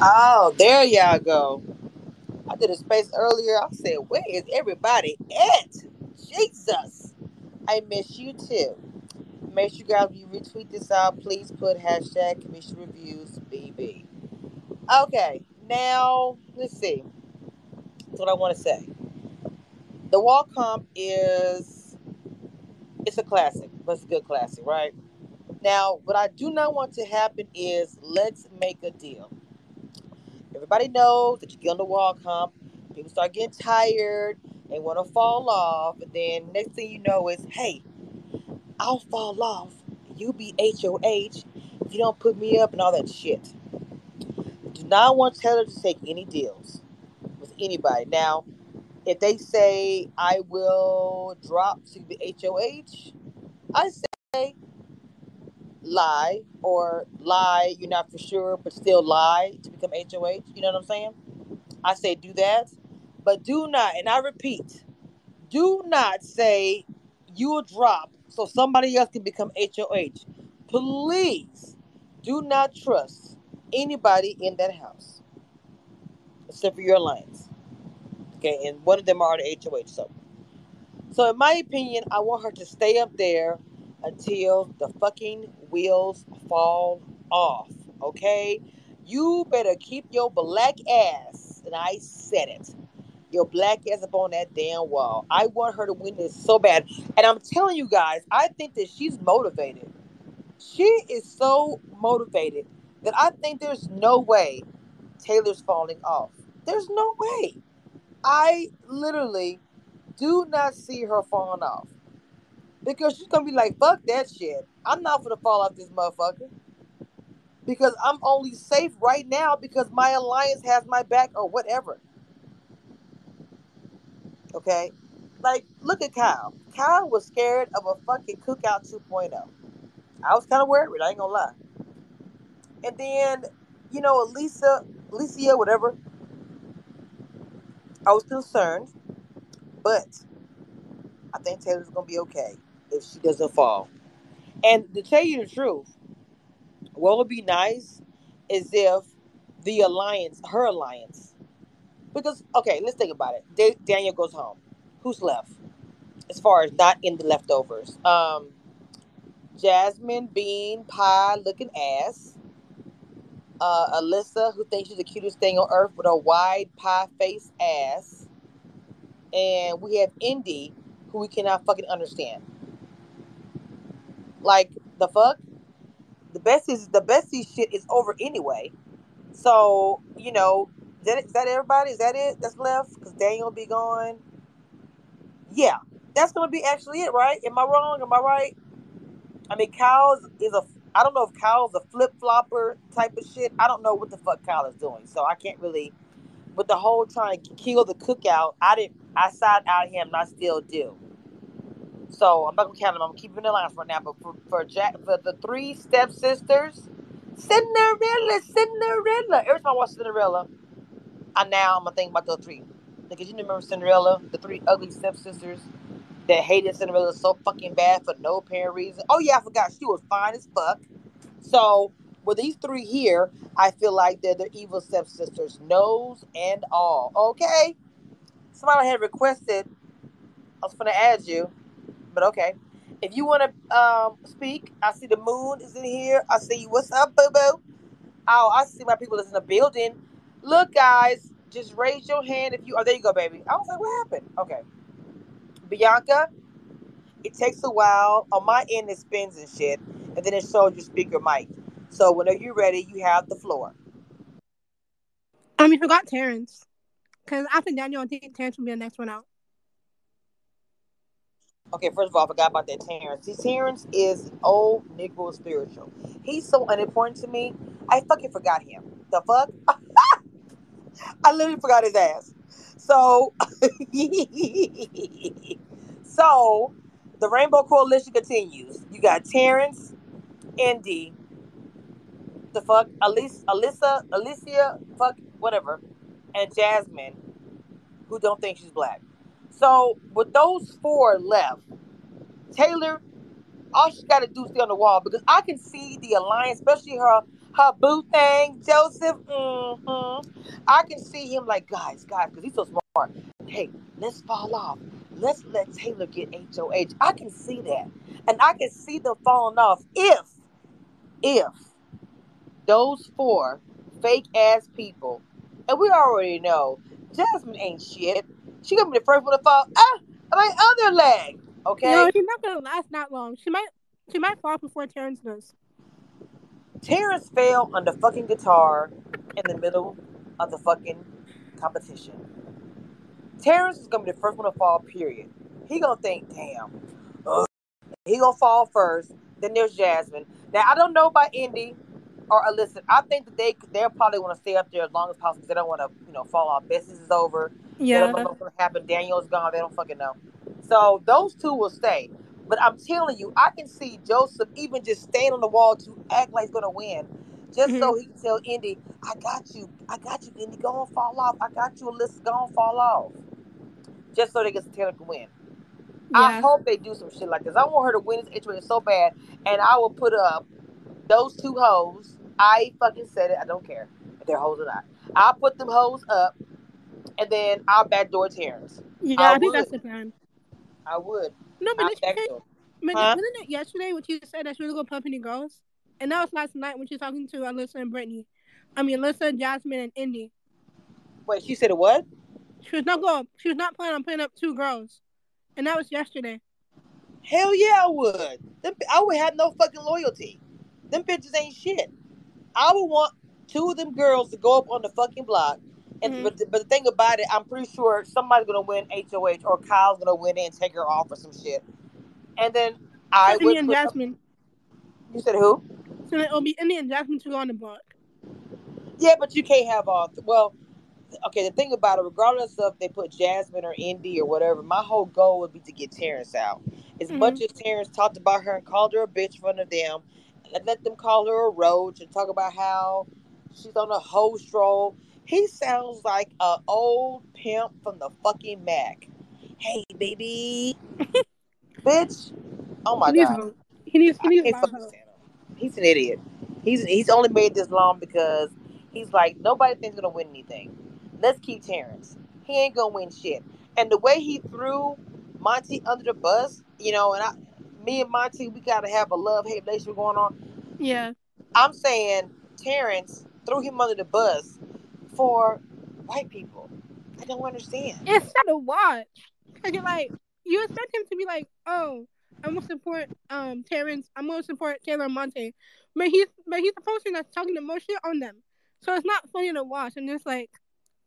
Oh, there y'all go. I did a space earlier. I said, where is everybody at? Jesus. I miss you too. Make sure you guys, you retweet this out, please put hashtag Cameshia reviews BB. Okay, now let's see. That's what I want to say. The wall comp is it's a classic, but it's a good classic, right? Now, what I do not want to happen is let's make a deal. Everybody knows that you get on the wall comp, people start getting tired, they want to fall off, and then next thing you know is, hey, I'll fall off. You be HOH if you don't put me up and all that shit. Do not want Taylor to take any deals with anybody. Now, if they say I will drop to the HOH, I say lie or lie, you're not for sure, but still lie to become HOH. You know what I'm saying? I say do that, but do not, and I repeat, do not say you will drop so somebody else can become HOH. Please do not trust anybody in that house except for your alliance. Okay, and one of them are the HOH. So, so in my opinion, I want her to stay up there until the fucking wheels fall off. Okay, you better keep your black ass, and I said it, your black ass up on that damn wall. I want her to win this so bad, and I'm telling you guys, I think that she's motivated. She is so motivated that I think there's no way Taylor's falling off. There's no way. I literally do not see her falling off. Because she's gonna be like, fuck that shit. I'm not gonna fall off this motherfucker. Because I'm only safe right now because my alliance has my back or whatever. Okay? Like, look at Kyle. Kyle was scared of a fucking cookout 2.0. I was kind of worried, I ain't gonna lie. And then, you know, Elisa, Alicia, whatever, I was concerned, but I think Taylor's gonna be okay if she doesn't fall. And to tell you the truth, what would be nice is if the alliance, her alliance, because okay, let's think about it. Da- Daniel goes home. Who's left? As far as not in the leftovers, um, Jasmine, Bean, Pie, looking ass. Uh, Alyssa, who thinks she's the cutest thing on earth with a wide pie face ass. And we have Indy, who we cannot fucking understand. Like the fuck? The best is the bestie shit is over anyway. So, you know, is that, is that everybody? Is that it that's left? Because Daniel be gone. Yeah, that's gonna be actually it, right? Am I wrong? Am I right? I mean, Kyle's is a. I don't know if Kyle's a flip flopper type of shit. I don't know what the fuck Kyle is doing, so I can't really. With the whole trying to kill the cookout, I didn't. I side out him, and I still do. So I'm not gonna count them. I'm keeping the lines right now. But for for Jack, for the three stepsisters, Cinderella, Cinderella. Every time I watch Cinderella, I now I'm gonna think about those three. Because you remember Cinderella, the three ugly stepsisters that hated Cinderella so fucking bad for no apparent reason. Oh yeah, I forgot she was fine as fuck. So with these three here, I feel like they're the evil stepsisters, nose and all. Okay. Somebody had requested. I was gonna add you, but okay. If you want to um, speak, I see the moon is in here. I see you. What's up, boo boo? Oh, I see my people is in the building. Look, guys, just raise your hand if you. Oh, there you go, baby. I was like, what happened? Okay. Bianca, it takes a while. On my end, it spins and shit, and then it shows your speaker mic. So whenever you're ready, you have the floor. Um, you forgot Terrance. Because after Daniel, I think Terrance will be the next one out. Okay, first of all, I forgot about that Terrance. See, Terrance is old Negro spiritual. He's so unimportant to me. I fucking forgot him. The fuck? I literally forgot his ass. So, so the Rainbow Coalition continues. You got Terrance, Indy, the fuck, Alice, Alyssa, Alicia, fuck, whatever, and Jasmine, who don't think she's black. So with those four left, Taylor, all she got to do is stay on the wall because I can see the alliance, especially her her boo thing, Joseph. Mm-hmm. I can see him like, guys, guys, because he's so smart. Hey, let's fall off. Let's let Taylor get HOH. I can see that. And I can see them falling off if, if those four fake ass people, and we already know Jasmine ain't shit. She gonna be the first one to fall. Ah, my other leg. Okay. No, she's not gonna last that long. She might she might fall before Terrance does. Terrance fell on the fucking guitar in the middle of the fucking competition. Terrance is gonna be the first one to fall. Period. He gonna think, damn. Ugh. He gonna fall first. Then there's Jasmine. Now I don't know about Indy or Alyssa. I think that they they'll probably want to stay up there as long as possible because they don't want to you know fall off. Business is over. Yeah. They don't know what's gonna happen. Daniel's gone. They don't fucking know. So those two will stay. But I'm telling you, I can see Joseph even just staying on the wall to act like he's gonna win, just mm-hmm. so he can tell Indy, "I got you, I got you, Indy. Go and fall off. I got you, Alyssa. Go and fall off." Just so they get Taylor to win. Yeah. I hope they do some shit like this. I want her to win this HOH so bad, and I will put up those two hoes. I fucking said it. I don't care if they're hoes or not. I'll put them hoes up, and then I'll backdoor Terrance. Yeah, I, I think that's the plan. I would. No, but but huh? wasn't it yesterday when you said that she was gonna pump any girls? And that was last night when she was talking to Alyssa and Brittany. I mean Alyssa, Jasmine, and Indy. Wait, she said it what? She was not going. She was not planning on putting up two girls, and that was yesterday. Hell yeah, I would. Them, I would have no fucking loyalty. Them bitches ain't shit. I would want two of them girls to go up on the fucking block. And mm-hmm. but, the, but the thing about it, I'm pretty sure somebody's gonna win HOH or Kyle's gonna win and take her off or some shit. And then I Indy would. And Jasmine. You said who? So it'll be Indy and Jasmine to go on the block. Yeah, but you can't have all. Th- well, okay. The thing about it, regardless of they put Jasmine or Indy or whatever, my whole goal would be to get Terrance out. As mm-hmm. much as Terrance talked about her and called her a bitch in front of them, and let them call her a roach and talk about how she's on a hoe stroll. He sounds like an old pimp from the fucking Mack. Hey, baby. Bitch. Oh my he god. he needs, he needs He's an idiot. He's he's only made this long because he's like nobody thinks gonna win anything. Let's keep Terrance. He ain't gonna win shit. And the way he threw Monte under the bus, you know, and I, me and Monte, we gotta have a love hate relationship going on. Yeah. I'm saying Terrance threw him under the bus for white people. I don't understand. It's not a watch. Cause you're like, you expect him to be like, oh, I'm gonna support um Terrance. I'm gonna support Taylor Monte, but he's but he's the person that's talking the most shit on them. So it's not funny to watch. And it's like,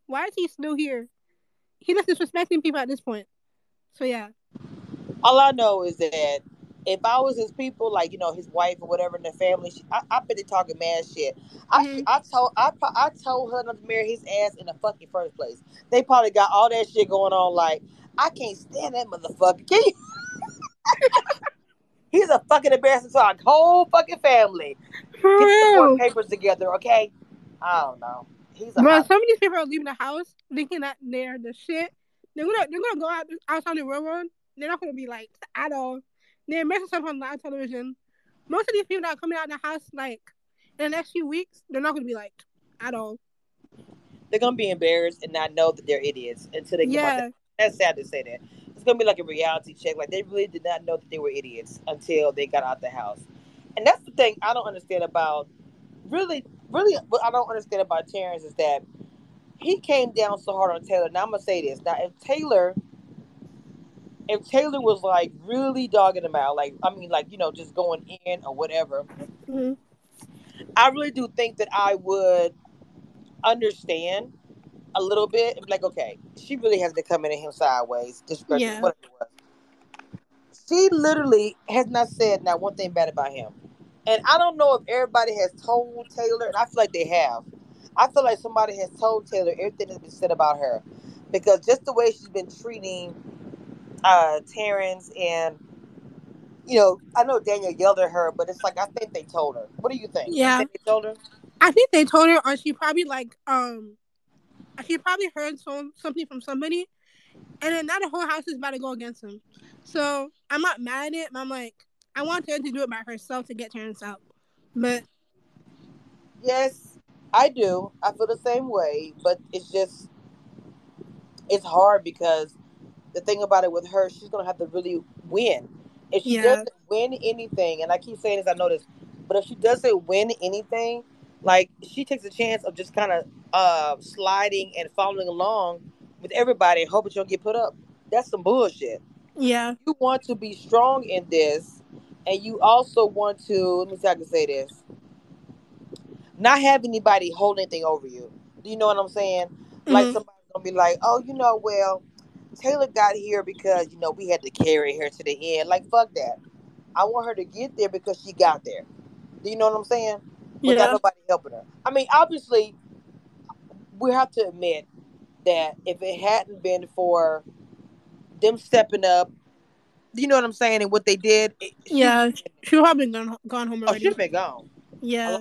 why is he still here? He's just disrespecting people at this point. So yeah. All I know is that if I was his people, like you know his wife or whatever in the family, she, I, I bet they talking mad shit. I mm-hmm. I told I I told her not to marry his ass in the fucking first place. They probably got all that shit going on. Like I can't stand that motherfucker. Can you? He's a fucking embarrassment to our whole fucking family. For Get real. papers together, okay? I don't know. He's a Bro, some of these people are leaving the house thinking that they're the shit. They're gonna they're gonna go out outside the railroad. They're not gonna be like at all. They're messing stuff on live television. Most of these people that are coming out of the house like in the next few weeks, they're not gonna be like at all. They're gonna be embarrassed and not know that they're idiots until they yeah. Out. That's sad to say that. It's gonna be like a reality check. Like they really did not know that they were idiots until they got out the house. And that's the thing I don't understand about really, really what I don't understand about Terrance is that he came down so hard on Taylor. Now I'm gonna say this. Now if Taylor if Taylor was like really dogging him out, like I mean, like you know, just going in or whatever, mm-hmm. I really do think that I would understand a little bit like, okay, she really has to come in at him sideways, disrespectful, yeah. whatever it was. She literally has not said not one thing bad about him. And I don't know if everybody has told Taylor, and I feel like they have. I feel like somebody has told Taylor everything that's been said about her. Because just the way she's been treating uh Terrance and you know, I know Daniel yelled at her, but it's like I think they told her. What do you think? Yeah. Think they told her? I think they told her or she probably like um she probably heard some, something from somebody, and then now the whole house is about to go against him. So I'm not mad at it, but I'm like, I want her to do it by herself to get Terrance out. But Yes, I do. I feel the same way, but it's just it's hard because the thing about it with her, she's gonna have to really win. If she Yeah. doesn't win anything, and I keep saying this, I know this, but if she doesn't win anything, like she takes a chance of just kind of uh sliding and following along with everybody hoping she'll get put up. That's some bullshit. Yeah. You want to be strong in this, and you also want to. Let me see how I can say this. Not have anybody hold anything over you. Do you know what I'm saying? Like Mhm. somebody's gonna be like, "Oh, you know, well, Taylor got here because you know we had to carry her to the end." Like, fuck that. I want her to get there because she got there. Do you know what I'm saying? Without Yeah. nobody helping her. I mean, obviously, we have to admit that if it hadn't been for them stepping up, you know what I'm saying, and what they did, it, Yeah. She would probably gone gone home oh, already. oh, she'd been gone. Yeah.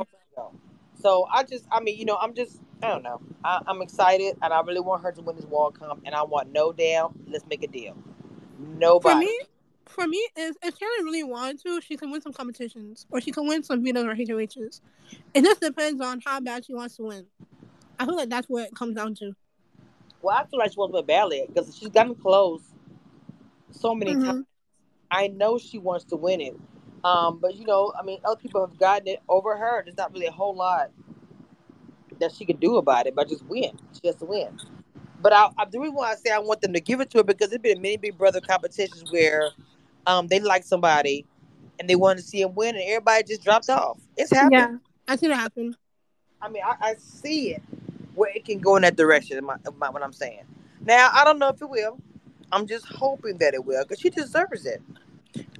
Long time ago. So I just, I mean, you know, I'm just, I don't know. I, I'm excited, and I really want her to win this wall comp, and I want no damn. Let's make a deal. Nobody. For me, for me, is if Taylor really wanted to, she can win some competitions, or she can win some Venus or HOHs. It just depends on how bad she wants to win. I feel like that's what it comes down to. Well, I feel like she wants to win badly because she's gotten close so many Mhm. times. I know she wants to win it. Um, but you know, I mean, other people have gotten it over her. There's not really a whole lot that she can do about it, but just win. She has to win. But I, I the reason why I say I want them to give it to her because there's been many Big Brother competitions where um they like somebody and they wanted to see him win, and everybody just dropped off. It's happened. Yeah, I see that happen. I mean, I, I see it where it can go in that direction. My, my, what I'm saying. Now, I don't know if it will. I'm just hoping that it will because she deserves it.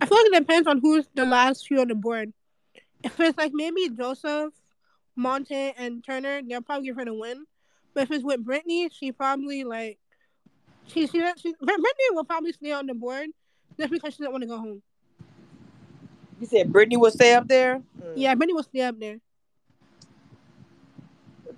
I feel like it depends on who's the last few on the board. If it's like maybe Joseph, Monte, and Turner, they'll probably give her the win. But if it's with Brittany, she probably like she she, she Brittany will probably stay on the board just because she doesn't want to go home. You said Brittany will stay up there. Mm. Yeah, Brittany will stay up there.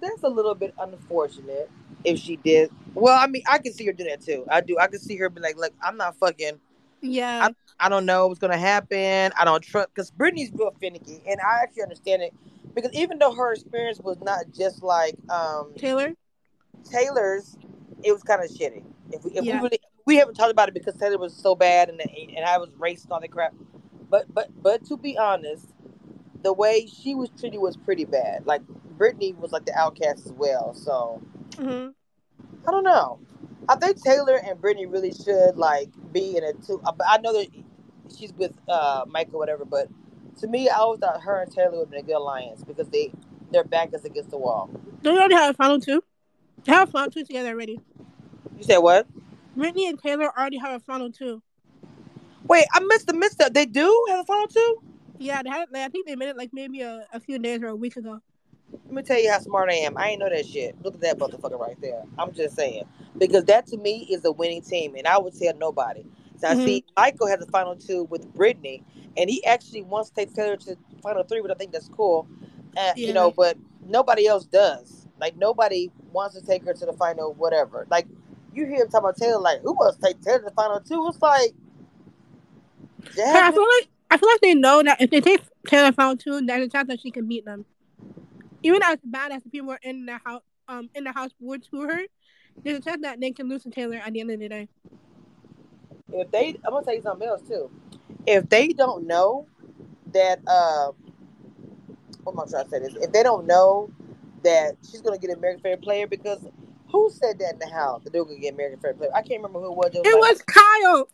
that's a little bit unfortunate if she did. Well, I mean, I can see her do that too. I do. I can see her be like, "Look, I'm not fucking. Yeah, I don't know what's gonna happen. I don't trust." Because Brittany's real finicky, and I actually understand it. Because even though her experience was not just like um Taylor. Taylor's, it was kind of shitty. If we if Yeah. we really we haven't talked about it because Taylor was so bad and and I was racist and all that crap. But but but to be honest, the way she was treated was pretty bad. Like Brittany was like the outcast as well. So hmm I don't know. I think Taylor and Brittany really should like be in a two. uh, but I know that she's with uh Mike or whatever, but to me, I always thought her and Taylor would have been a good alliance because they their back is against the wall. Don't you already have a final two? They have a final two together already. You said what? Brittany and Taylor already have a final two. Wait, I missed the missed up. They do have a final two. Yeah, they had, like, I think they made it like maybe a, a few days or a week ago. Let me tell you how smart I am. I ain't know that shit. Look at that motherfucker right there. I'm just saying because that to me is a winning team, and I would tell nobody. So I Mhm. see Michael has a final two with Brittany, and he actually wants to take Taylor to final three, which I think that's cool. Uh, You know, but nobody else does. Like nobody wants to take her to the final, whatever. Like you hear him talking about Taylor, like who wants to take Taylor to the final two? It's like, I feel like I feel like they know that if they take Taylor final two, there's a chance that she can beat them. Even as bad as the people are in the house, um, in the house would to her, there's a chance that they can lose to Taylor at the end of the day. if they I'm gonna tell you something else too. If they don't know that uh what am I trying to say this? If they don't know that she's gonna get American Fair Player because who said that in the house that they were gonna get American Fair Player? I can't remember who it was. It like, was Kyle.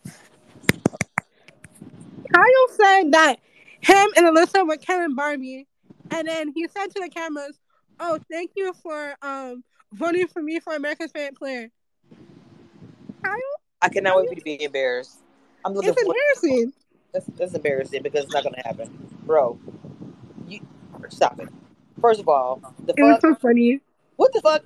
Kyle said that him and Alyssa were killing Barbie, and then he said to the cameras, "Oh, thank you for um voting for me for America's favorite player." Kyle, I cannot wait for you to be embarrassed. I'm looking it's embarrassing. that's, that's embarrassing because it's not gonna happen. Bro. You stop it. First of all, the It was so funny. what the fuck?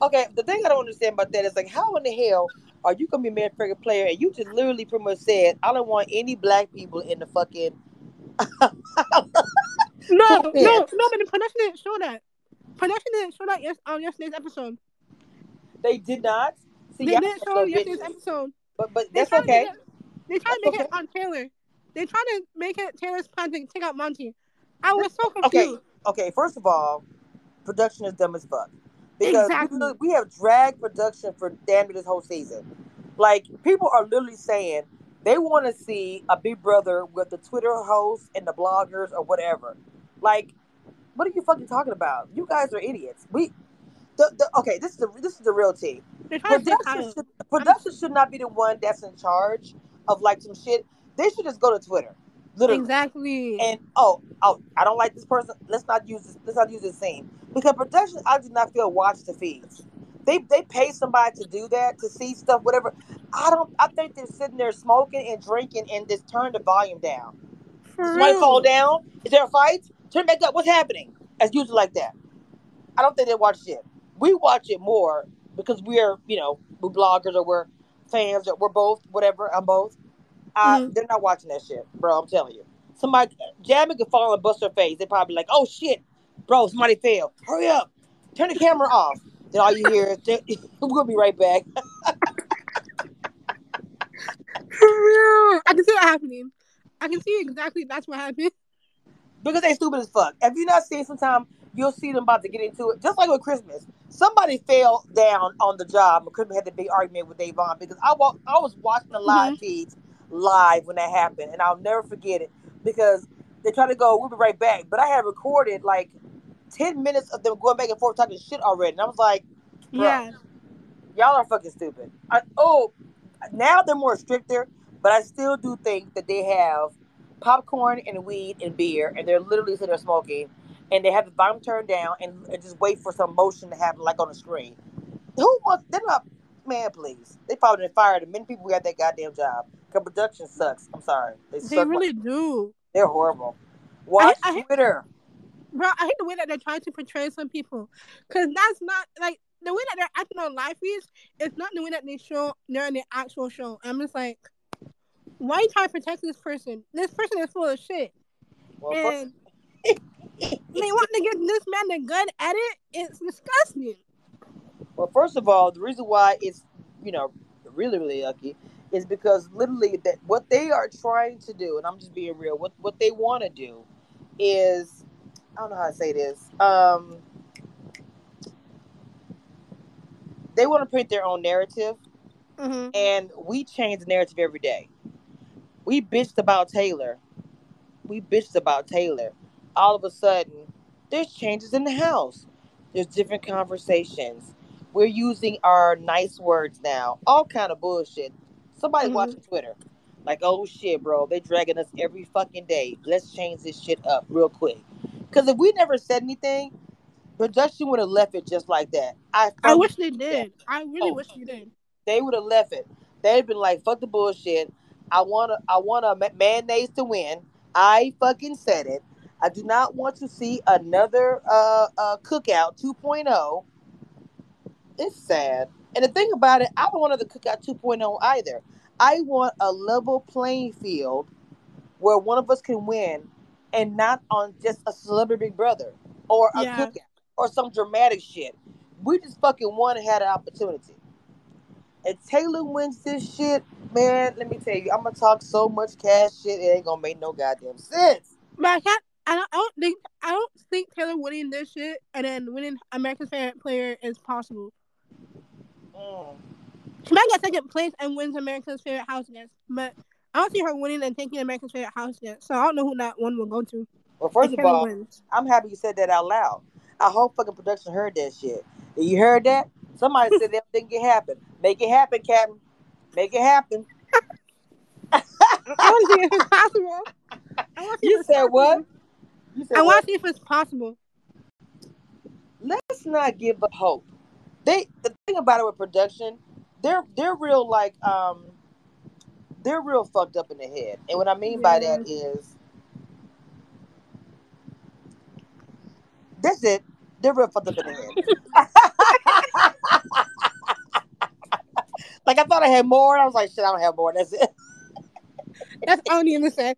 Okay, the thing I don't understand about that is like, how in the hell are you gonna be a American Fair Player and you just literally pretty much said, I don't want any black people in the fucking. No, no, no, but the production didn't show that. Production didn't show that yes on yesterday's episode. they did not. See, They didn't show yesterday's bitches. episode. But but that's okay. it- They tried to make it on Taylor. They tried to make it Taylor's plan to take out Monte. I was so Okay. confused. Okay, first of all, production is dumb as fuck. Because Exactly. we, we have dragged production for damn near this whole season. Like people are literally saying they want to see a Big Brother with the Twitter hosts and the bloggers or whatever. Like, what are you fucking talking about? You guys are idiots. We, the, the okay, this is the this is the real tea. They're trying to say Production should, production should not be the one that's in charge of like some shit. They should just go to Twitter, literally. Exactly. And oh, oh, I don't like this person. Let's not use this. Let's not use this scene because production. I do not feel watch the feeds. They they pay somebody to do that to see stuff, whatever. I don't. I think they're sitting there smoking and drinking and just turn the volume down. For Somebody fall down. Is there a fight? Turn back up. What's happening? As usual, like that. I don't think they watch shit. We watch it more because we're, you know, we're bloggers or we're fans or we're both, whatever. I'm both. Uh, Mhm. They're not watching that shit, bro. I'm telling you. Somebody, Jamie could fall and bust her face. They probably like, oh shit, bro, somebody fell. Hurry up. Turn the camera off. Then all you hear is, gonna be right back. For real. I can see it happening. I can see exactly that's what happened. Because they stupid as fuck. If you not seen sometime you'll see them about to get into it? Just like with Christmas. Somebody fell down on the job and Christmas had the big argument with Da'Vonne because I wa- I was watching the live feeds live when that happened and I'll never forget it because they tried to go, we'll be right back. But I had recorded like 10 minutes of them going back and forth talking shit already. And I was like, Yeah. y'all are fucking stupid. I, oh, now they're more stricter, but I still do think that they have popcorn and weed and beer, and they're literally sitting there smoking, and they have the volume turned down and, and just wait for some motion to happen, like on the screen. Who wants? They're not. Man, please. They probably fired many people who had that goddamn job. Cause production sucks. I'm sorry. They, They suck. really do. They're horrible. Watch I- I- Twitter. Bro, I hate the way that they're trying to portray some people. Because that's not, like, the way that they're acting on live feeds It's not the way that they show during the actual show. I'm just like, why are you trying to protect this person? This person is full of shit. Well, And they want to give this man a gun at it. It's disgusting. Well, first of all, the reason why it's you know really really yucky is because literally that what they are trying to do, and I'm just being real. What what they want to do is I don't know how to say this. Um, they want to print their own narrative, hmm and we change the narrative every day. We bitched about Taylor. We bitched about Taylor. All of a sudden, there's changes in the house. There's different conversations. We're using our nice words now. All kind of bullshit. Somebody Mhm. watching Twitter, like, oh shit, bro, they're dragging us every fucking day. Let's change this shit up real quick. Because if we never said anything, production would have left it just like that. I, I wish they did. I really Oh. wish they did. they would have left it. They'd been like, "Fuck the bullshit. I want to. I want a ma- mayonnaise to win. I fucking said it. I do not want to see another uh, uh cookout 2.0. It's sad. And the thing about it, I don't want another cookout 2.0 either. I want a level playing field where one of us can win, and not on just a celebrity Big brother or a Yeah. cookout or some dramatic shit. We just fucking won and had an opportunity. If Taylor wins this shit, man, let me tell you, I'm gonna talk so much cash shit, it ain't gonna make no goddamn sense. But I can't. I don't, I don't think. I don't think Taylor winning this shit and then winning America's favorite player is possible. Mm. She might get second place and wins America's favorite house guest, but I don't see her winning and taking America's favorite house guest. So I don't know who that one will go to. Well, first of all, wins. I'm happy you said that out loud. I hope fucking production heard that shit. You heard that? Somebody said that didn't get happen. Make it happen, Captain. Make it happen. I want to see if it's possible. I want to see You said what? You said I what? want to see if it's possible. let's not give up hope. They the thing about it with production, they're they're real like um they're real fucked up in the head. And what I mean by that is that's it. They're real fucked up in the head. like I thought I had more, and I was like, shit, I don't have more. That's it. That's all I need to say.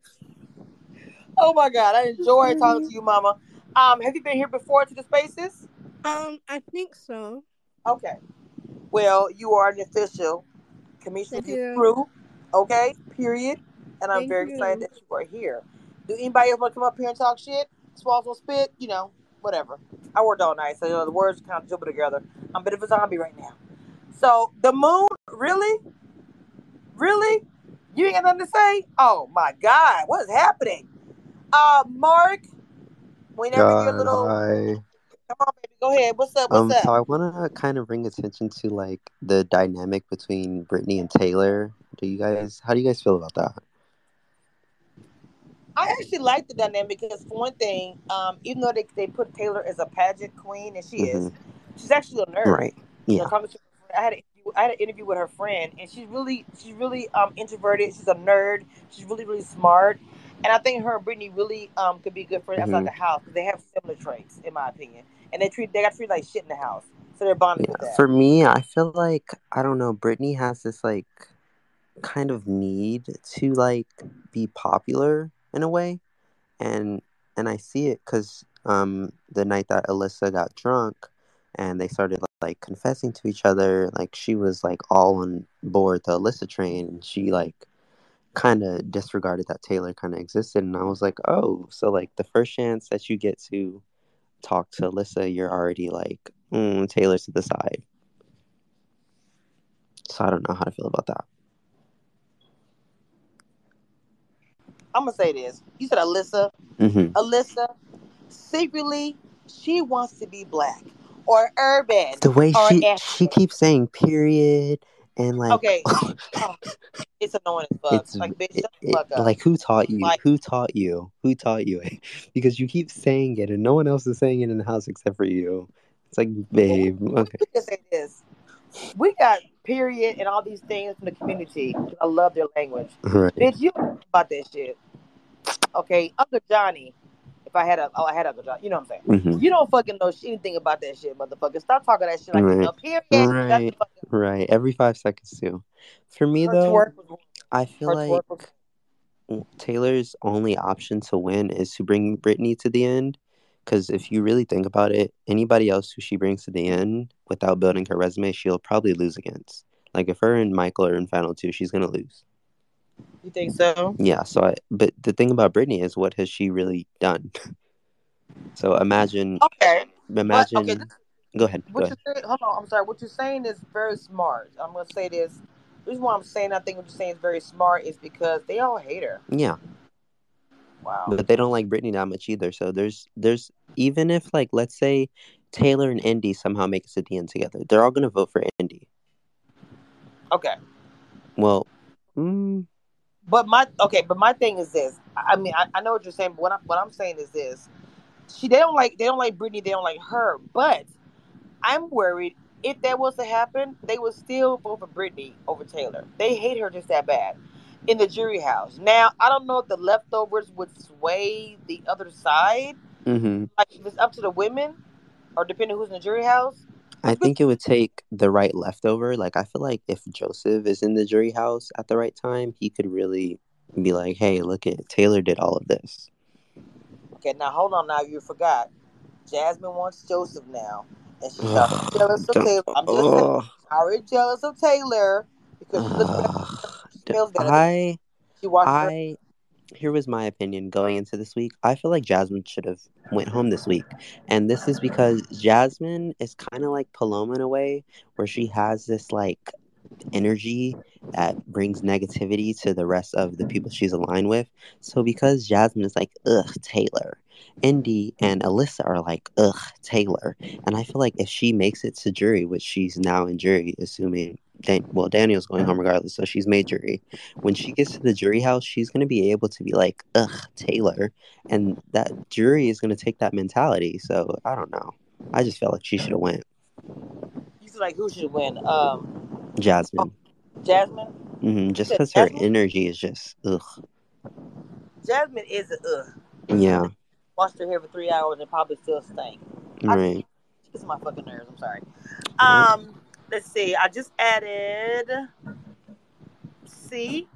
Oh my god, I enjoy talking to you, Mama. Um, have you been here before to the spaces? Um, I think so. Okay. Well, you are an official you. crew. Okay. Period. And I'm Thank very you. excited that you are here. Do anybody else want to come up here and talk shit? Swallow spit? You know, whatever. I worked all night, so you know, the words kind of jumble together. I'm a bit of a zombie right now. So the moon, really, really, you ain't got nothing to say? Oh my God, what is happening? Uh, Mark, whenever you're God, little, hi. come on, baby, go ahead. What's up? What's Um, up? so I want to kind of bring attention to like the dynamic between Brittany and Taylor. Do you guys, how do you guys feel about that? I actually like the dynamic because, for one thing, um, even though they, they put Taylor as a pageant queen, and she is, she's actually a nerd. Right. You know, Yeah. I had an interview, I had an interview with her friend, and she's really she's really um introverted. She's a nerd. She's really really smart, and I think her and Brittany really um could be good friends outside Mhm. the house. 'cause They have similar traits, in my opinion, and they treat they got treated like shit in the house, so they're bonded Yeah. For me, I feel like, I don't know, Brittany has this like kind of need to like be popular in a way. And, and I see it because um, the night that Alyssa got drunk and they started like confessing to each other, like she was like all on board the Alyssa train and she like kind of disregarded that Taylor kind of existed. And I was like, oh, so like the first chance that you get to talk to Alyssa, you're already like, mm, Taylor's to the side. So I don't know how to feel about that. I'm gonna say this. You said Alyssa. hmm Alyssa, secretly, she wants to be black or urban The way or she she keeps saying period and like Okay, oh, it's annoying as fuck. it's Like, bitch, it, fuck up. like who taught you? Like, Who taught you? Who taught you? because you keep saying it and no one else is saying it in the house except for you. It's like, babe, okay. say this. We got period and all these things from the community. I love their language. Right. Bitch, you about that shit. Okay, Uncle Johnny. If I had a, oh, I had Uncle Johnny. You know what I'm saying? hmm You don't fucking know anything about that shit, motherfucker. Stop talking that shit like Right. know. Period. Right. fuck up. Right. Every five seconds too. For me Her though, was. I feel Her like was. Taylor's only option to win is to bring Brittany to the end. Because if you really think about it, anybody else who she brings to the end without building her resume, she'll probably lose against. Like if her and Michael are in final two, she's gonna lose. You think so? Yeah. So I. But the thing about Brittany is, what has she really done? So imagine, Okay, okay. imagine. This, Go ahead. Go what ahead. you're saying? Hold on. I'm sorry. What you're saying is very smart. I'm gonna say this. The reason why I'm saying I think what you're saying is very smart is because they all hate her. Yeah. Wow. but they don't like Brittany that much either. So there's there's even if like let's say Taylor and Indy somehow make it to the end together, they're all gonna vote for Indy. Okay. Well, mm, But my okay, but my thing is this. I I mean, I, I know what you're saying, but what I'm what I'm saying is this. She they don't like they don't like Brittany, they don't like her. But I'm worried if that was to happen, they would still vote for Brittany over Taylor. They hate her just that bad in the jury house. Now I don't know if the leftovers would sway the other side. hmm Like if it's up to the women, or depending who's in the jury house. I think it would take the right leftover. Like I feel like if Joseph is in the jury house at the right time, he could really be like, "Hey, look at Taylor did all of this." Okay, now hold on. Now you forgot. Jasmine wants Joseph now, and she's jealous of Taylor. I'm just saying, ugh, already jealous of Taylor because she looks better, she better. I she watches. I here was my opinion going into this week. I feel like Jasmine should have went home this week. And this is because Jasmine is kind of like Paloma in a way where she has this like energy that brings negativity to the rest of the people she's aligned with. So because Jasmine is like, ugh, Taylor, Indy and Alyssa are like, ugh, Taylor. And I feel like if she makes it to jury, which she's now in jury, assuming Dan- well, Daniel's going home regardless, so she's made jury. When she gets to the jury house, she's gonna be able to be like, ugh, Taylor. And that jury is gonna take that mentality. So I don't know. I just felt like she should have went. You feel like who should win? Um, Jasmine. Jasmine. Mm-hmm, Just because her energy is just ugh. Jasmine is a ugh. Yeah. Washed her hair for three hours and probably still stank. Right. She gets my fucking nerves. I'm sorry. Um, let's see. I just added C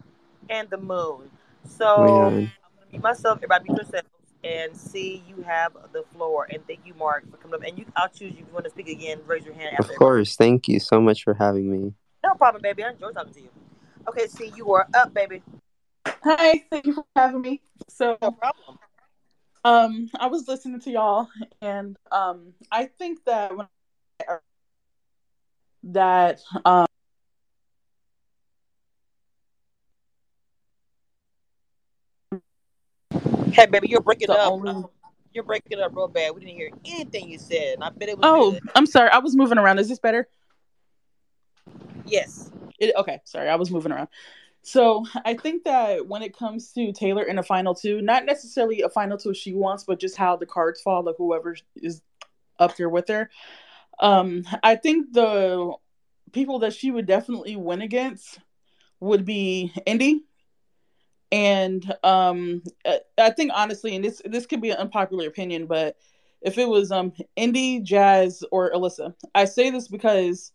and the moon. So Right I'm gonna mute myself. Everybody, mute yourselves. And C, you have the floor. And thank you, Mark, for coming up. And you, I'll choose you. If you want to speak again, raise your hand. Of After course. Thank you so much for having me. No problem, baby. I enjoy talking to you. Okay, C, you are up, baby. Hi, thank you for having me. So, No problem. Um, I was listening to y'all, and um, I think that when that um. Hey, baby, you're breaking up. only- You're breaking up real bad. We didn't hear anything you said, and I bet it was Oh, good. I'm sorry. I was moving around. Is this better? Yes. It, okay, sorry, I was moving around. So I think that when it comes to Taylor in a final two, not necessarily a final two she wants, but just how the cards fall, like whoever is up there with her. Um, I think the people that she would definitely win against would be Indy. And um I- think honestly, and this this could be an unpopular opinion, but if it was um Indy, Jazz, or Alyssa, I say this because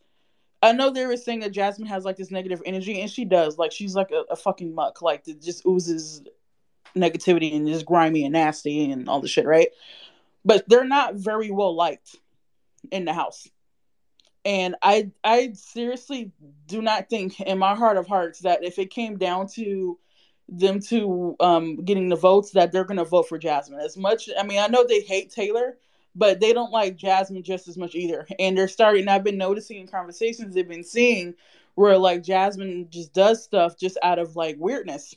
I know they were saying that Jasmine has like this negative energy, and she does. Like she's like a, a fucking muck. Like it just oozes negativity and is grimy and nasty and all the shit, right? But they're not very well liked in the house. And I I seriously do not think in my heart of hearts that if it came down to them to um getting the votes that they're gonna vote for Jasmine. As much I mean I know they hate Taylor, but they don't like Jasmine just as much either. And they're starting I've been noticing in conversations they've been seeing where like Jasmine just does stuff just out of like weirdness.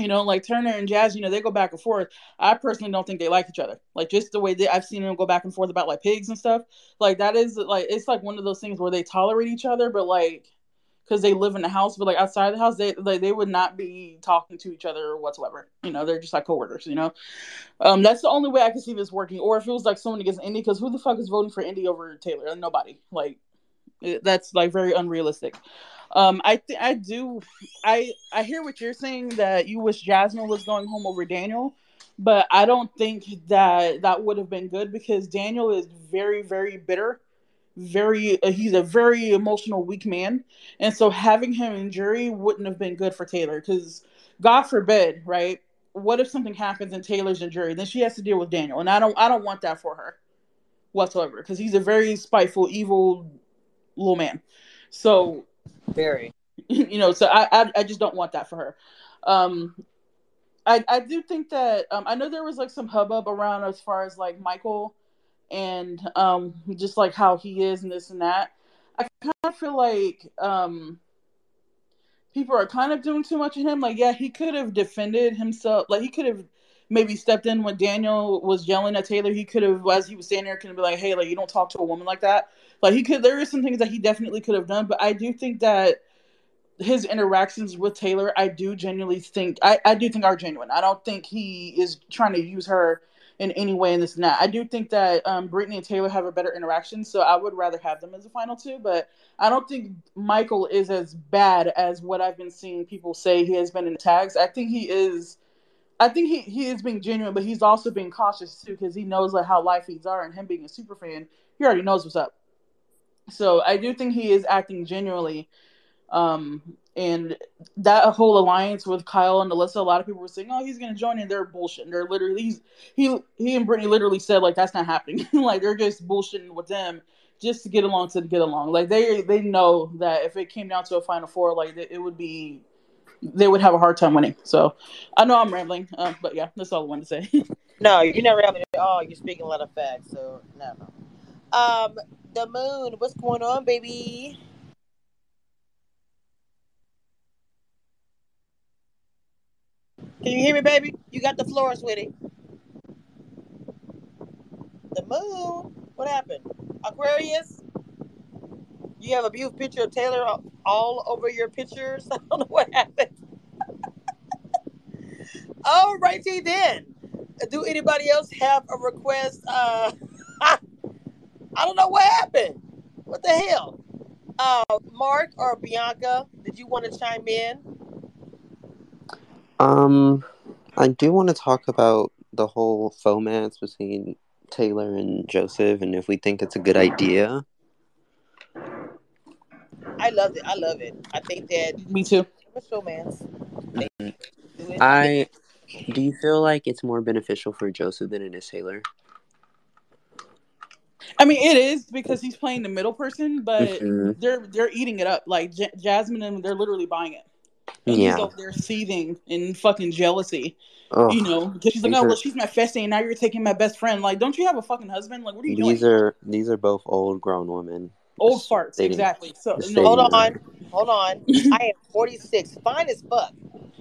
You know, like Turner and Jazz, you know, they go back and forth. I personally don't think they like each other. Like just the way that I've seen them go back and forth about like pigs and stuff. Like that is like it's like one of those things where they tolerate each other, but like because they live in the house, but like outside the house, they like they would not be talking to each other whatsoever. You know, they're just like coworkers. You know, um, that's the only way I can see this working. Or if it was like someone against Indy, because who the fuck is voting for Indy over Taylor? Nobody. Like that's like very unrealistic. Um, I th- I do I I hear what you're saying that you wish Jasmine was going home over Daniel, but I don't think that that would have been good because Daniel is very very bitter, very uh, he's a very emotional weak man, and so having him in jury wouldn't have been good for Taylor because God forbid, right? What if something happens and Taylor's in jury? Then she has to deal with Daniel, and I don't I don't want that for her whatsoever because he's a very spiteful, evil little man. So Very. you know so I, I i just don't want that for her. Um i i do think that um i know there was like some hubbub around as far as like michael and um just like how he is and this and that. I kind of feel like um people are kind of doing too much of him. Like yeah he could have defended himself. Like he could have maybe stepped in when daniel was yelling at taylor. He could have as he was standing there could have been like hey like you don't talk to a woman like that like he could there is some things that he definitely could have done but i do think that his interactions with Taylor, I do genuinely think I, I do think are genuine. I don't think he is trying to use her in any way in this and that. I do think that um, Brittany and Taylor have a better interaction, so I would rather have them as a final two. But I don't think Michael is as bad as what I've been seeing people say he has been in tags. I think he is. I think he, he is being genuine, but he's also being cautious too because he knows like how live feeds are, and him being a super fan, he already knows what's up. So I do think he is acting genuinely um, and that whole alliance with Kyle and Alyssa, a lot of people were saying, "Oh, he's going to join," and they're bullshit. They're literally he's, he he and Brittany literally said like that's not happening. like they're just bullshitting with them just to get along to get along. Like they they know that if it came down to a final four, like it, it would be they would have a hard time winning. So I know I'm rambling, uh, but yeah, that's all I wanted to say. No, you're not rambling at all. You're speaking a lot of facts. So no, no. Um, the moon. What's going on, baby? Can you hear me, baby? You got the floor, sweetie. The moon. What happened? Aquarius. You have a beautiful picture of Taylor all- all over your pictures. I don't know what happened. All righty then. Do anybody else have a request? Uh, I don't know what happened. What the hell? Uh, Mark or Bianca, did you want to chime in? Um, I do want to talk about the whole romance between Taylor and Joseph, and if we think it's a good idea. I love it. I love it. I think that Me too. it's romance. They Mhm. do it. I do you feel like it's more beneficial for Joseph than it is Taylor? I mean, it is because he's playing the middle person, but Mhm. they're they're eating it up. Like J- Jasmine and they're literally buying it. and Yeah. he's over there seething in fucking jealousy. Ugh. You know, because she's like, These oh are- well, she's my bestie, and now you're taking my best friend. Like, don't you have a fucking husband? Like, what are you These doing? These are these are both old grown women. Old Just farts, stating- exactly. So no, Hold on, hold on. I am 46, fine as fuck,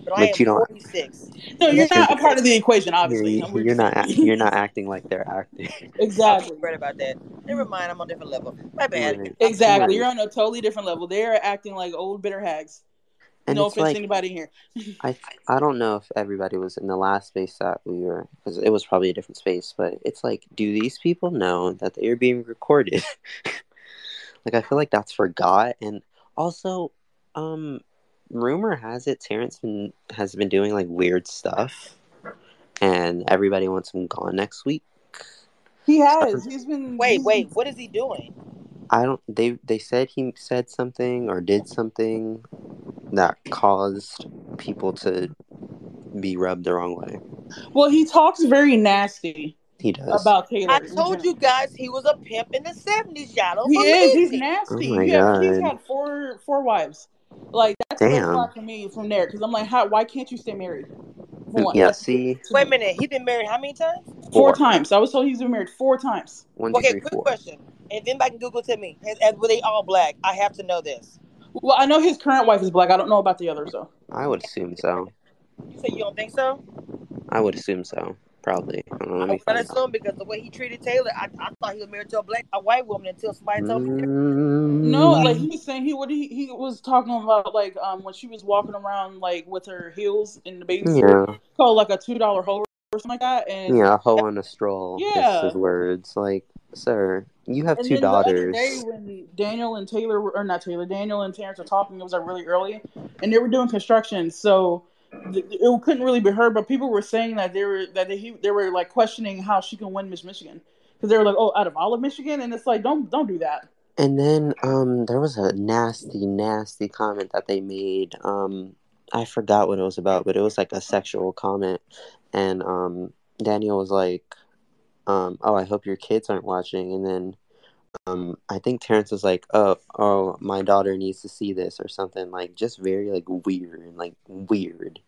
but I am you 46. no, you're You're- not a part of the equation, obviously. You're, We're you're not act- you're not acting like they're acting. exactly. I'm right about that. Never mind, I'm on a different level. My bad. Exactly. You're on a totally different level. They're acting like old bitter hags. And no it's offense like to anybody here. I I don't know if everybody was in the last space that we were because it was probably a different space, but it's like, do these people know that they are being recorded? Like I feel like that's forgot, and also, um, rumor has it Terrance been has been doing like weird stuff, and everybody wants him gone next week. He has. He's been. Wait, he's- wait, what is he doing? I don't. They they said he said something or did something that caused people to be rubbed the wrong way. Well, he talks very nasty He does. about Taylor. I told you guys he was a pimp in the 70s. Y'all don't He believe is. He's me. nasty. Oh my You have- he's had four four wives. Like that's a red Damn. flag for me from there because I'm like, how? Why can't you stay married? For one, yeah. that's- See, to Wait a minute, He's been married how many times? Four Four. times. I was told he's been married four times. one, two, Okay, three, quick four. question. And then I can Google to me, and, and were they all black? I have to know this. Well, I know his current wife is black. I don't know about the others though. I would assume so. You say you don't think so? I would assume so. Probably. I don't know. I Let me would not find out. assume because the way he treated Taylor, I, I thought he was married to a black, a white woman until somebody told me. different. No, Mm, like he was saying, he what he he was talking about like um when she was walking around like with her heels in the baby yeah, called like a two dollar hoe or something like that, and yeah. A hoe on a stroll. Yeah. Is his words. Like, sir, you have And two then the other daughters. day when Daniel and Taylor were, or not Taylor, Daniel and Terrance were talking, it was like really early, and they were doing construction, so th- it couldn't really be heard. But people were saying that they were that they, they were like questioning how she can win Miss Michigan because they were like, oh, out of all of Michigan, and it's like don't don't do that. And then um, there was a nasty, nasty comment that they made. Um, I forgot what it was about, but it was like a sexual comment. And um, Daniel was like, um, "Oh, I hope your kids aren't watching." And then um, I think Terrance was like, "Oh, oh, my daughter needs to see this" or something. Like just very like weird, like weird.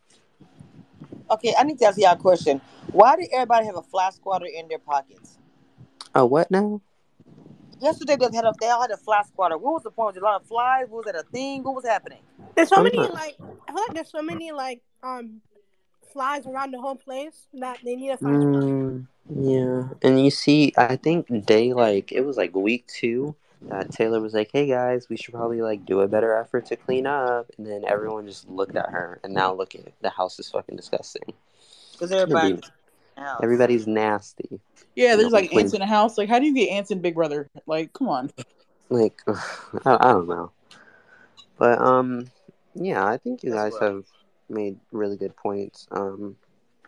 Okay, I need to ask y'all a question. Why did everybody have a fly squatter in their pockets? Oh, what now? Yesterday they had a, they all had a fly squatter. What was the point? Was it a lot of flies? Was it a thing? What was happening? There's so I'm many not- like I feel like there's so many like um flies around the whole place that they need a fly swatter. Yeah, and you see, I think day like it was like week two that Taylor was like, "Hey guys, we should probably like do a better effort to clean up," and then everyone just looked at her, and now look at it. the house is fucking disgusting. Because everybody. Everybody- Everybody's nasty. Yeah, there's No, like ants in the house. Like, how do you get ants in Big Brother? Like, come on. Like, I, I don't know, but um, yeah, I think you That's guys right. have made really good points. Um,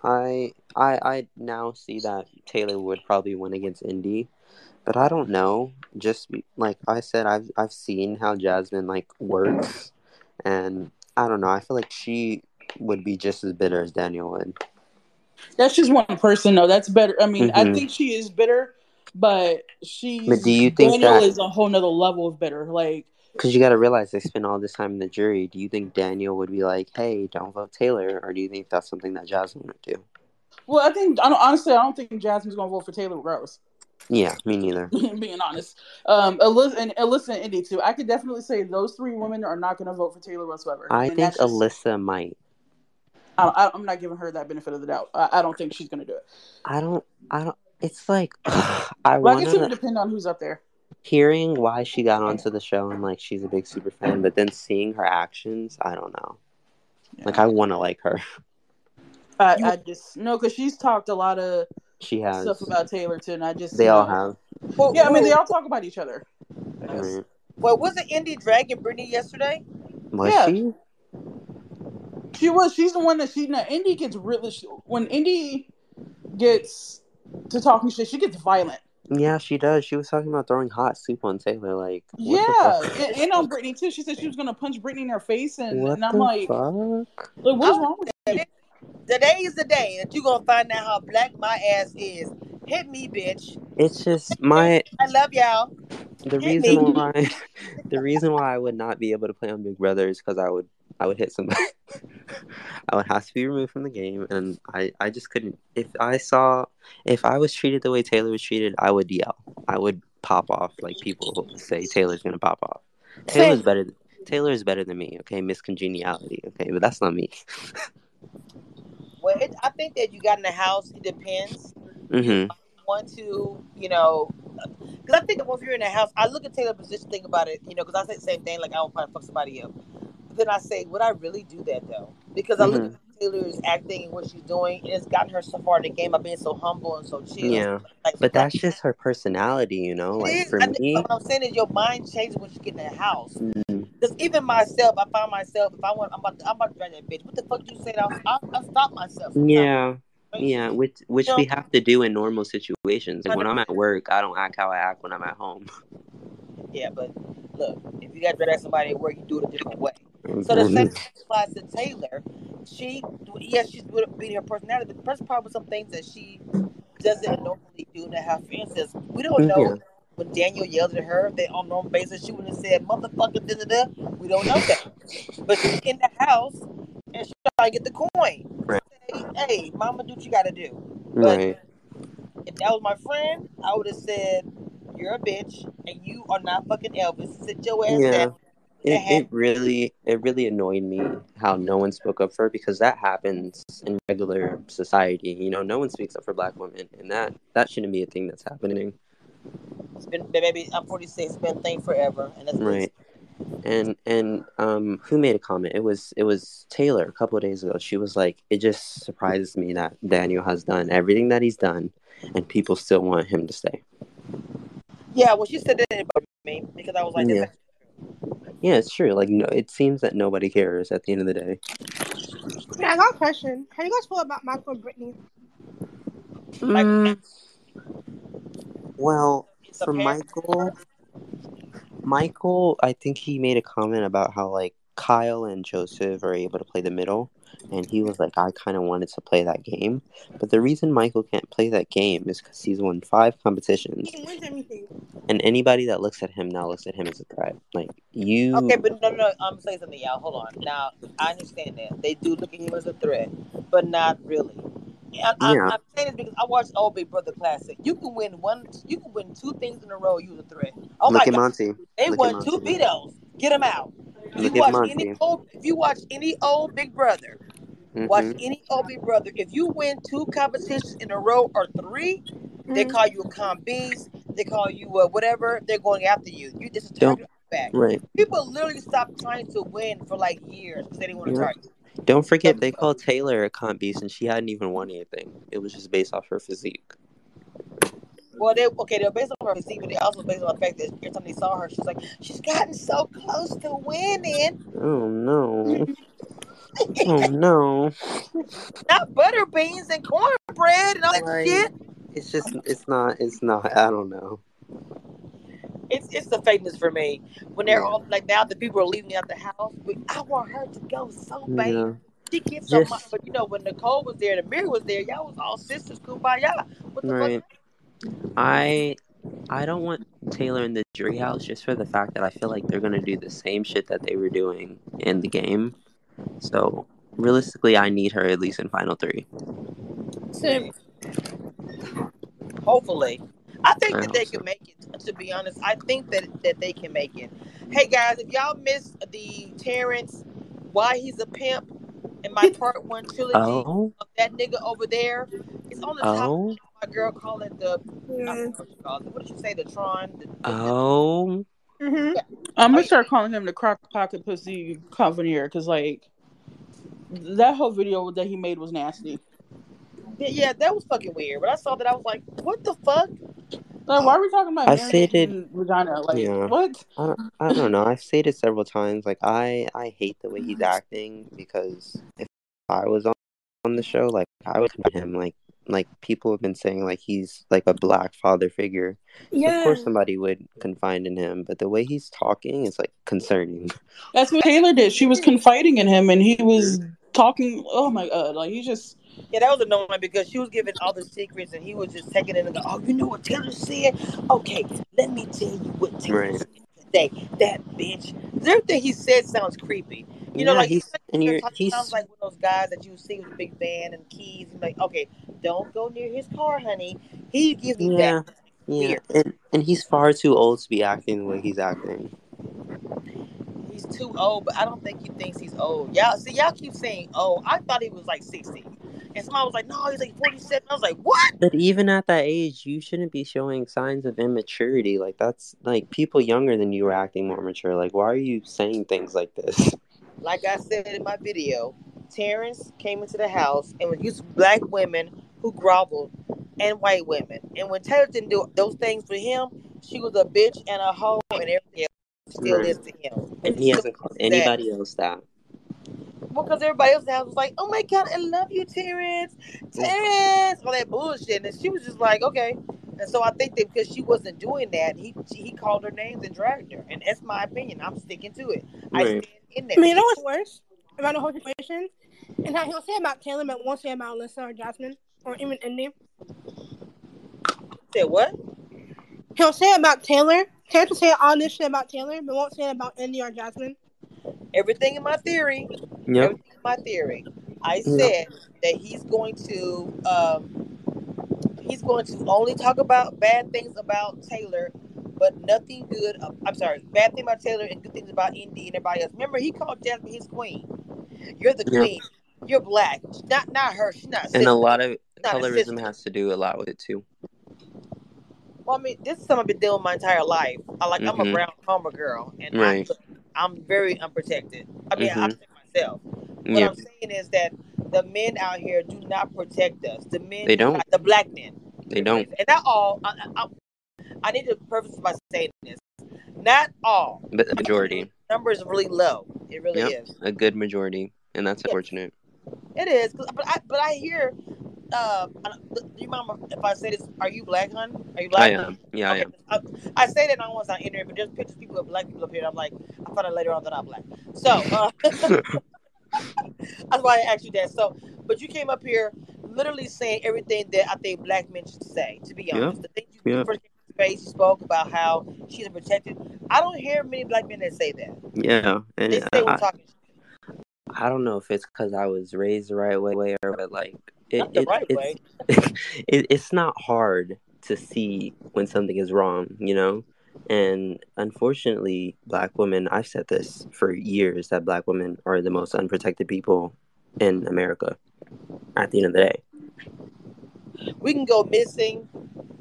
I I I now see that Taylor would probably win against Indy, but I don't know. Just like I said, I've I've seen how Jasmine like works, and I don't know. I feel like she would be just as bitter as Daniel would. That's just one person, though. That's better. I mean, I Mhm. think she is bitter, but she. But do you think Daniel that- is a whole nother level of bitter? Like, Because you got to realize they spend all this time in the jury. Do you think Daniel would be like, "Hey, don't vote Taylor," or do you think that's something that Jasmine would do? well, I think I don't, honestly, I don't think Jasmine's gonna vote for Taylor regardless. Yeah, me neither. being honest, um, Alyssa and Alyssa and Indy too. I could definitely say those three women are not gonna vote for Taylor whatsoever. I And think just- Alyssa might. I, I, I'm not giving her that benefit of the doubt. I, I don't think she's gonna do it. I don't. I don't. It's like I But I want guess it would depend on who's up there. Hearing why she got onto the show and like she's a big super fan, but then seeing her actions, I don't know. Like I want to like her. I, I just no, because she's talked a lot of She has. stuff about Taylor too, and I just They all know- have. Well, Yeah, I mean they all talk about each other. Right. well, wasn't Indy dragging Brittany yesterday? Was Yeah. she? She was. She's the one that she. Now, Indy gets really. When Indy gets to talking shit, she gets violent. Yeah, she does. She was talking about throwing hot soup on Taylor. Like, yeah, and, and on Brittany too. She said she was gonna punch Brittany in her face, and, What and I'm the like, fuck? like, what is wrong with you? Today is the day that you're gonna find out how black my ass is. Hit me, bitch. It's just my I love y'all. the Hit reason me. why the reason why I would not be able to play on Big Brother is because I would I would hit somebody. I would have to be removed from the game, and I, I just couldn't. If I saw, if I was treated the way Taylor was treated, I would yell. I would pop off like people say Taylor's gonna pop off. Taylor's better. Taylor is better than me. Okay, Miss Congeniality. Okay, but that's not me. Well, it, I think that you got in the house. It depends. hmm Want to, you know, because I think that once you're in the house, I look at Taylor's position. Think about it, you know, because I say the same thing. Like I would probably fuck somebody up. Then I say, would I really do that though? Because I look Mhm. at Taylor's acting and what she's doing, and it's gotten her so far in the game by being so humble and so chill. Yeah, Like, but that's just her personality, you know. Like is. for I me, what I'm saying is your mind changes when you get in the house. mm, Because even myself, I find myself if I want, I'm about, to, I'm about to drag that bitch. What the fuck you said? I'll, I'll, I'll stop myself. sometimes. yeah, yeah, which which You we know? have to do in normal situations. Like when I'm at work, I don't act how I act when I'm at home. Yeah, but look, if you got to drag somebody at work, you do it a different way. So the same applies to Taylor. She, yes, she's being her personality, but the first part was some things that she doesn't normally do in the house. For we don't know Yeah. when Daniel yelled at her that on normal basis she would have said motherfucker da da da. We don't know that. But she's in the house and she's trying to get the coin. Right. Say, hey, mama, do what you gotta do. But Right. if that was my friend, I would have said, You're a bitch and you are not fucking Elvis. Sit your ass Yeah. down. It, had- it really it really annoyed me how no one spoke up for her because that happens in regular society. You know, no one speaks up for black women, and that that shouldn't be a thing that's happening. It's been baby, I'm 46, it's been a thing forever. And that's Right. And and um, who made a comment? It was it was Taylor a couple of days ago. She was like, "It just surprises me that Daniel has done everything that he's done, and people still want him to stay." Yeah, well she said that about me because I was like, Yeah. Yeah, it's true. Like, no, it seems that nobody cares at the end of the day. Yeah, I got a question. How do you guys feel about Michael and Brittany? Like- Mm, well, It's a for parent- Michael, Michael, I think he made a comment about how like Kyle and Joseph are able to play the middle, and he was like, I kind of wanted to play that game, but the reason Michael can't play that game is because he's won five competitions, He wins everything. And anybody that looks at him now looks at him as a threat. Like you, Okay, but no, no, I'm saying something, y'all. Hold on. Now, I understand that they do look at him as a threat, but not really. I, I, Yeah. I'm saying this because I watched Old Big Brother Classic. You can win one, you can win two things in a row. You was a threat. Oh look my at god, Monte. they look won two Monte. vetoes. Get them out. If Look you at watch any old, if you watch any old Big Brother, watch Mhm. any old Big Brother. If you win two competitions in a row or three, they Mhm. call you a comp beast. They call you uh, whatever. They're going after you. You just a Don't- target back. Right. People literally stopped trying to win for like years because they didn't want to Yeah. target. Don't forget they called Taylor a cunt beast, and she hadn't even won anything. It was just based off her physique. Well, they okay. They're based on her physique, but they also based on the fact that every time they saw her, she's like, she's gotten so close to winning. Oh no. Oh no. Not butter beans and cornbread and all that Right. shit. It's just it's not it's not I don't know. It's it's the fakeness for me when they're Yeah. all like now the people are leaving out the house, but I want her to go so bad. Yeah. She gets so Just- much, but you know when Nicole was there, and Ameerah was there, y'all was all sisters, kumbaya. What the Right. fuck? I I don't want Taylor in the jury house just for the fact that I feel like they're gonna do the same shit that they were doing in the game. So realistically I need her at least in final three. Same. Hopefully. I think I that they so. can make it. To be honest, I think that, that they can make it. Hey guys, if y'all missed the Terrance, why he's a pimp, in my part one trilogy Oh of that nigga over there, it's on the top. oh My girl call it the. I Yeah. what, you call it. what did you say? The Tron. The, the, oh Mm-hmm. I'm gonna start calling him the crock pocket pussy conveneer because like that whole video that he made was nasty. Yeah, yeah, that was fucking weird. But I saw that I was like, what the fuck? Like, why are we talking about I marriage stated- and vagina? Like, Yeah. what? I don't, I don't know. I've stated several times, like I, I hate the way he's acting because if I was on, on the show, like I would confront him. Like, like people have been saying, like he's like a black father figure. So Yeah. Of course, somebody would confide in him, but the way he's talking is like concerning. That's what Taylor did. She was confiding in him, and he was talking. Oh my god! Like he just Yeah, that was annoying because she was giving all the secrets and he was just taking it and go, oh, you know what Taylor said? Okay, let me tell you what Taylor Right. said today. That bitch. Everything he said sounds creepy. You know, Yeah, like he's and He you're sounds he's like one of those guys that you see with a big van and keys. And like, okay, don't go near his car, honey. He gives me yeah that. yeah Weird. and and he's far too old to be acting the way he's acting. He's too old, but I don't think he thinks he's old. Y'all see, y'all keep saying, "Oh, I thought he was like 60. and somebody was like, "No, he's like 47." I was like, "What?" But even at that age, you shouldn't be showing signs of immaturity. Like that's like people younger than you are acting more mature. Like why are you saying things like this? Like I said in my video, Terrance came into the house and was used black women who groveled and white women. And when Taylor didn't do those things for him, she was a bitch and a hoe and everything else still Right. is to him. And he hasn't called that- anybody else that. Well, because everybody else in the house was like, "Oh my god, I love you, Terrance, mm. Terrance," all that bullshit, and she was just like, "Okay." And so I think that because she wasn't doing that, he he called her names and dragged her, and that's my opinion. I'm sticking to it. I Right. stand in I there. mean, you know what's worse about the whole situation? And how he'll say about Taylor, but won't say about Alyssa or Jasmine or even Indy. Said what? He'll say about Taylor. Terrance will say all this shit about Taylor, but won't say it about Indy or Jasmine. Everything in my theory. Yep. Everything in my theory. I Yep. said that he's going to um, he's going to only talk about bad things about Taylor, but nothing good. uh, I'm sorry, bad thing about Taylor and good things about Indy and everybody else. Remember, he called Jasmine his queen. You're the Yeah. queen. You're black. Not not her. She's not. And sister. a lot of colorism has to do a lot with it too. Well, I mean, this is something I've been doing my entire life. I like. I'm a Mhm. brown farmer girl, and Right. I'm, I'm very unprotected. I mean, I Mhm. protect myself. What Yeah. I'm saying is that the men out here do not protect us. The men, They do don't. the black men, They don't. and not all. I, I, I need to preface by saying this: not all. But the majority. Number is really low. It really Yep. is. A good majority. And that's Yeah. unfortunate. It is, But I, but I hear. Uh, do you remember if I say this? Are you black, hun? Are you black? I am. Yeah, I am. I, I say that I don't want to sound ignorant, but there's pictures of people with black people up here. I'm like, I found out later on that I'm black. So uh, that's why I asked you that. So, but you came up here literally saying everything that I think black men should say. To be Yeah. honest, the thing you Yeah. first came to space, you spoke about how she's protected. I don't hear many black men that say that. Yeah. And They say I, we're talking. I don't know if it's because I was raised the right way or but like it, Not the it, right it's, way. it, it's not hard to see when something is wrong, you know? And unfortunately, black women, I've said this for years that black women are the most unprotected people in America at the end of the day. We can go missing,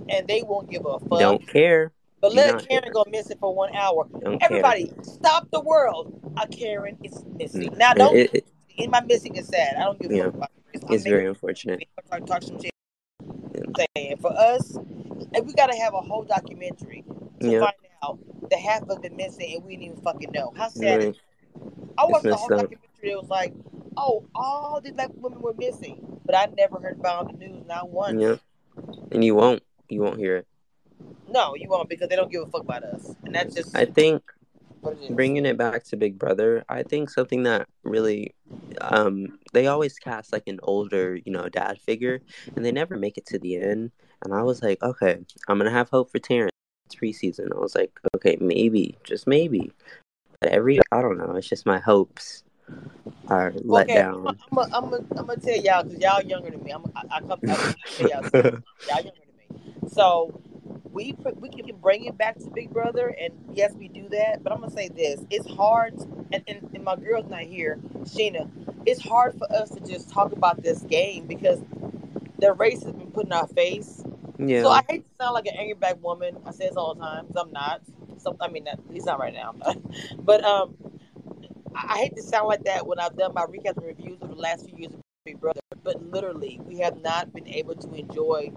and they won't give a fuck. Don't care. but let not Karen care. go missing for one hour. Don't care. Everybody, stop the world. A Karen is missing. Mm. Now, don't it- it- in my missing is sad. I don't give a Yeah. fuck about it. It's very unfortunate. talk, talk some shit. Saying for us, and we gotta have a whole documentary to Yeah. find out that half of it missing and we didn't even fucking know. How sad is I watched the whole up. documentary. It was like, oh, all these black women were missing, but I never heard about the news not once. Yeah. And you won't. You won't hear it. No, you won't because they don't give a fuck about us, and that's just I think what it is. Bringing it back to Big Brother, I think something that really, um, they always cast like an older, you know, dad figure, and they never make it to the end. And I was like, okay, I'm gonna have hope for Terrance preseason. I was like, okay, maybe, just maybe. But every, I don't know, it's just my hopes are let okay, down. I'm gonna I'm I'm I'm tell y'all because y'all younger than me. I'm I, I come I y'all, y'all younger than me. So we we can bring it back to Big Brother, and yes, we do that. But I'm gonna say this: it's hard, and, and, and my girl's not here, Sheena. It's hard for us to just talk about this game because the race has been put in our face. yeah, So I hate to sound like an angry black woman. I say this all the time because I'm not. So I mean, at least not right now. but um, I hate to sound like that when I've done my recap and reviews of the last few years of Big Brother. But literally, we have not been able to enjoy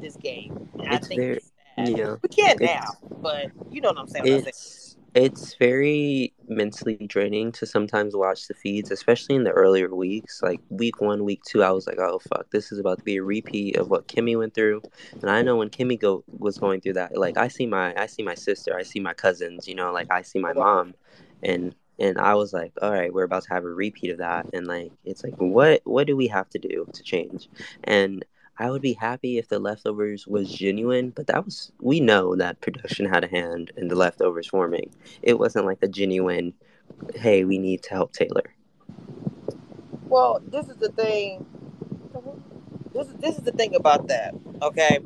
this game. And It's I think very- sad. yeah. we can now, but you know what I'm saying. when I say- it's it's very mentally draining to sometimes watch the feeds, especially in the earlier weeks. Like week one, week two, I was like, "Oh fuck, this is about to be a repeat of what Kemi went through." And I know when Kemi go was going through that, like I see my I see my sister, I see my cousins, you know, like I see my mom, and and I was like, "All right, we're about to have a repeat of that." And like it's like, what what do we have to do to change? And I would be happy if the leftovers was genuine, but that was we know that production had a hand in the leftovers forming. It wasn't like a genuine hey, we need to help Taylor. Well, this is the thing. This is this is the thing about that. Okay.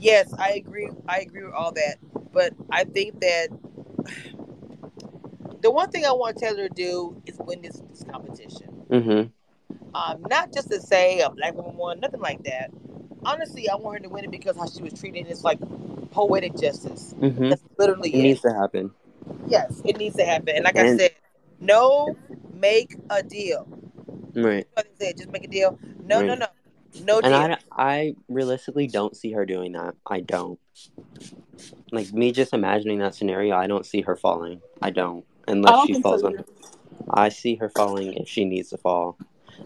Yes, I agree. I agree with all that, but I think that the one thing I want Taylor to do is win this, this competition. Mm-hmm. Um, not just to say a black woman won, nothing like that. Honestly, I want her to win it because how she was treated is like poetic justice. Mm-hmm. That's literally It it. needs to happen. Yes, it needs to happen. And like I said, no, make a deal. Right. Said, just make a deal. No, no, Right. no, no And deal. I, I realistically don't see her doing that. I don't. Like me just imagining that scenario, I don't see her falling. I don't. I Unless don't she falls so on. I see her falling if she needs to fall.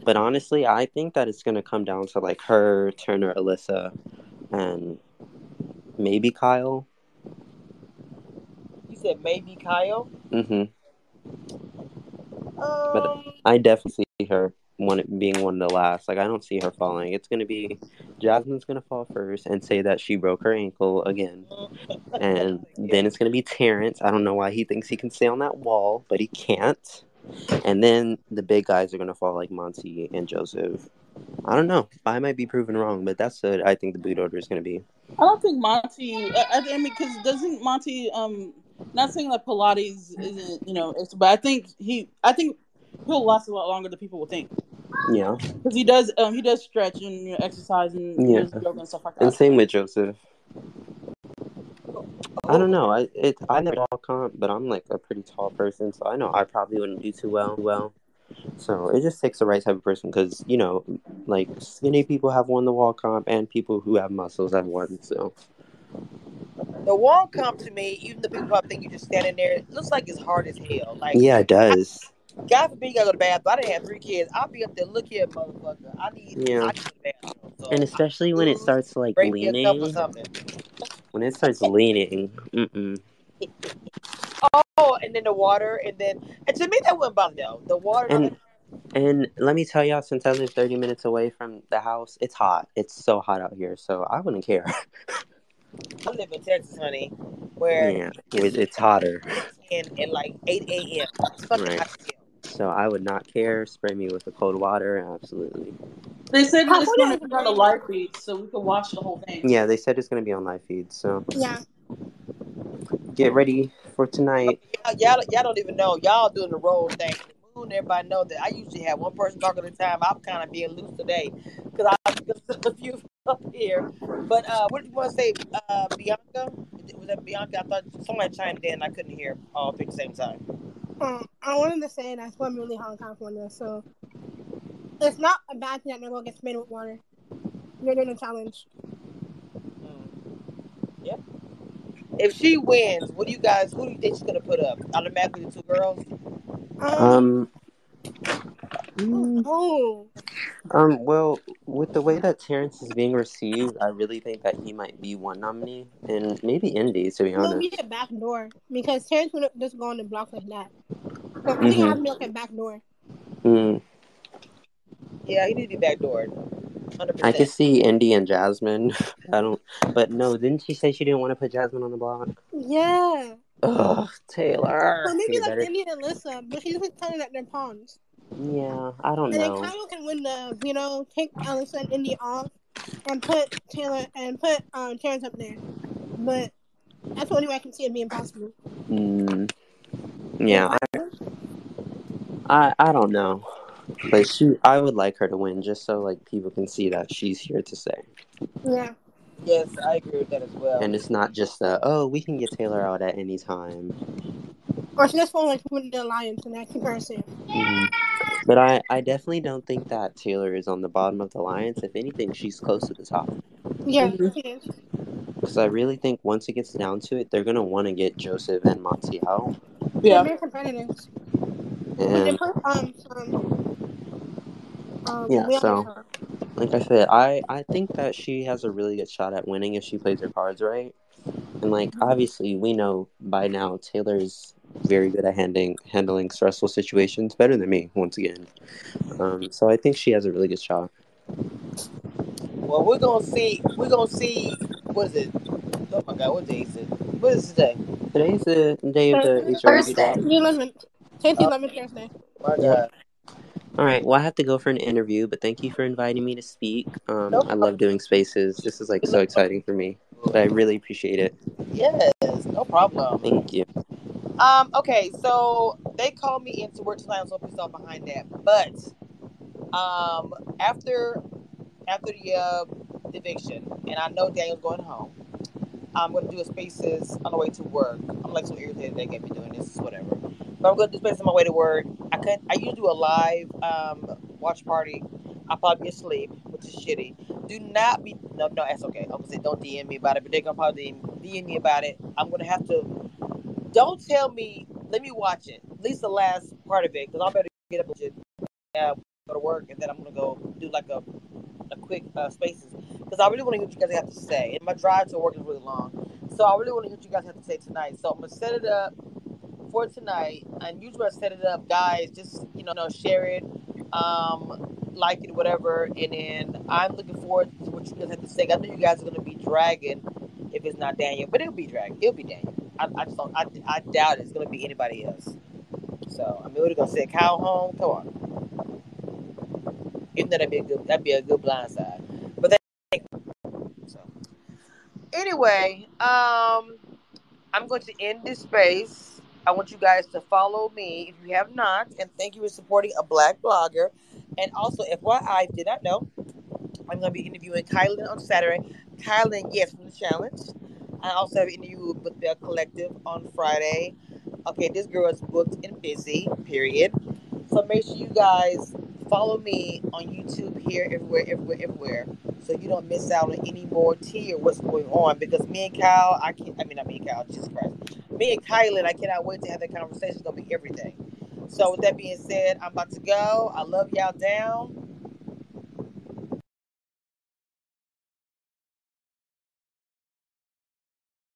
But honestly, I think that it's gonna come down to like her, Turner, Alyssa, and maybe Kyle. you said maybe Kyle. hmm Um, I definitely see her one being one of the last. Like I don't see her falling. It's gonna be Jasmine's gonna fall first and say that she broke her ankle again, and then it's gonna be Terrance. I don't know why he thinks he can stay on that wall, but he can't. And then the big guys are gonna fall like Monte and Joseph. I don't know. I might be proven wrong, but that's what I think the boot order is gonna be. I don't think Monte. I, I mean, because doesn't Monte? Um, not saying that Pilates isn't, you know, it's, but I think he. I think he'll last a lot longer than people will think Yeah. because he does. Um, he does stretch and you know, exercise and Yeah. yoga and stuff like that. And same with Joseph. I don't know. I it I never all comp, but I'm like a pretty tall person, so I know I probably wouldn't do too well. Well, so it just takes the right type of person because you know, like skinny people have won the wall comp, and people who have muscles have won. So the wall comp to me, even the people probably think you're just standing there, it looks like it's hard as hell. Like, yeah, it does. God forbid you gotta go to the bathroom. I didn't have three kids. I'll be up there. Look here, motherfucker. I need. Yeah. I need to go to the bathroom. So And especially when it starts like break me a cup or leaning. When it starts leaning, mm-mm. Oh, and then the water, and then and to me that wouldn't bother though. The water. And and let me tell y'all, since I live 30 minutes away from the house, it's hot. It's so hot out here, so I wouldn't care. I live in Texas, honey, where yeah, it, it's hotter. in at like eight a.m. It's fucking Right. hot. So I would not care. Spray me with the cold water, absolutely. They said How it's going to be on a baby? live feed, so we can watch the whole thing. Yeah, they said it's gonna be on live feed. So Yeah. get ready for tonight. Y'all, y'all, y'all don't even know. Y'all doing the role thing. The moon, everybody know that I usually have one person talking at a time. I'm kind of being loose today because I because a few up here. But uh, what did you want to say, uh, Bianca? Was that Bianca? I thought somebody chimed in. And I couldn't hear all three at the same time. Um, I wanted to say that's what I'm really hot in California. So it's not a bad thing that no one gets made with water. You're doing a challenge. Mm. Yeah. If she wins, what do you guys? Who do you think she's gonna put up? Automatically the two girls. Um, Um. Mm, oh, Um. Well, with the way that Terrance is being received, I really think that he might be one nominee, and maybe Indy, to be it'll honest. be a back door because Terrance would just go on the block like that. So I think it Mhm. has to be like a back door. Mm, Yeah, he need to be backdoored. Hundred I could see Indy and Jasmine. I don't. But no, didn't she say she didn't want to put Jasmine on the block? Yeah. Ugh, Taylor. Or maybe You like better- Indy and Alyssa, but she's just telling that they're pawns. Yeah, I don't know. And then know. Kyle can win the, you know, take Alyssa and Indy off and put Taylor and put um Terrance up there. But that's the only way I can see it being possible. Mm, yeah, I, I I don't know, but she I would like her to win just so like people can see that she's here to stay, Yeah. Yes, I agree with that as well. and it's not just a oh we can get Taylor out at any time. Or she just won't like win the alliance and that keep her safe. Mhm. But I I definitely don't think that Taylor is on the bottom of the alliance. If anything, she's close to the top. Yeah, Mhm. she is. Because I really think once it gets down to it, they're gonna want to get Joseph and Monte out, They're Yeah. competitive. When they put um um um Yeah, so- her. Like I said, I I think that she has a really good shot at winning if she plays her cards right. And like obviously we know by now Taylor's very good at handling handling stressful situations better than me once again. Um, so I think she has a really good shot. Well, we're gonna see. We're gonna see. What is it? Oh my God, what day is it? What is today? Today's the day of the HRV. The eleventh. Casey Uh, Lemon Thursday. My Yeah. God. All right. Well, I have to go for an interview, but thank you for inviting me to speak. Um, No I love doing spaces. This is like so exciting for me, but I really appreciate it. Yes, no problem. Thank you. Um, okay, so they called me into work tonight. I'm so pissed off behind that. But um, after after the uh, eviction, and I know Daniel's going home. I'm gonna do a spaces on the way to work. I'm like so irritated they get me doing this, whatever. I'm gonna do spaces on my way to work. I could I usually do a live um, watch party. I'll probably asleep, which is shitty. Do not be no no that's okay. I'm gonna say don't DM me about it, but they're gonna probably DM me about it. I'm gonna have to don't tell me. Let me watch it. At least the last part of it, because I better get up and just, uh, go to work, and then I'm gonna go do like a a quick uh, spaces because I really want to hear what you guys have to say. And my drive to work is really long, so I really want to hear what you guys have to say tonight. So I'm gonna set it up for tonight, and usually I set it up, guys. Just you know, share it, um, like it, whatever, and then I'm looking forward to what you guys have to say. I know you guys are gonna be dragging if it's not Daniel, but it'll be dragging. It'll be Daniel. I, I just don't. I, I doubt it's gonna be anybody else. So I mean, we're gonna say Kyle home. Come on. Even though that'd be a good, that'd be a good blind side. But so anyway, um, I'm going to end this space. I want you guys to follow me if you have not, and thank you for supporting a black blogger. And also, FYI, did not know, I'm going to be interviewing Kyland on Saturday. Kyland, yes, from the challenge. I also have an interview with the collective on Friday. Okay, this girl is booked and busy, period. So make sure you guys follow me on YouTube here, everywhere, everywhere, everywhere. So you don't miss out on any more tea or what's going on. Because me and Kyle, I can't I mean not me and Kyle, Jesus Christ. Me and Kyland, I cannot wait to have that conversation. It's gonna be everything. So with that being said, I'm about to go. I love y'all down.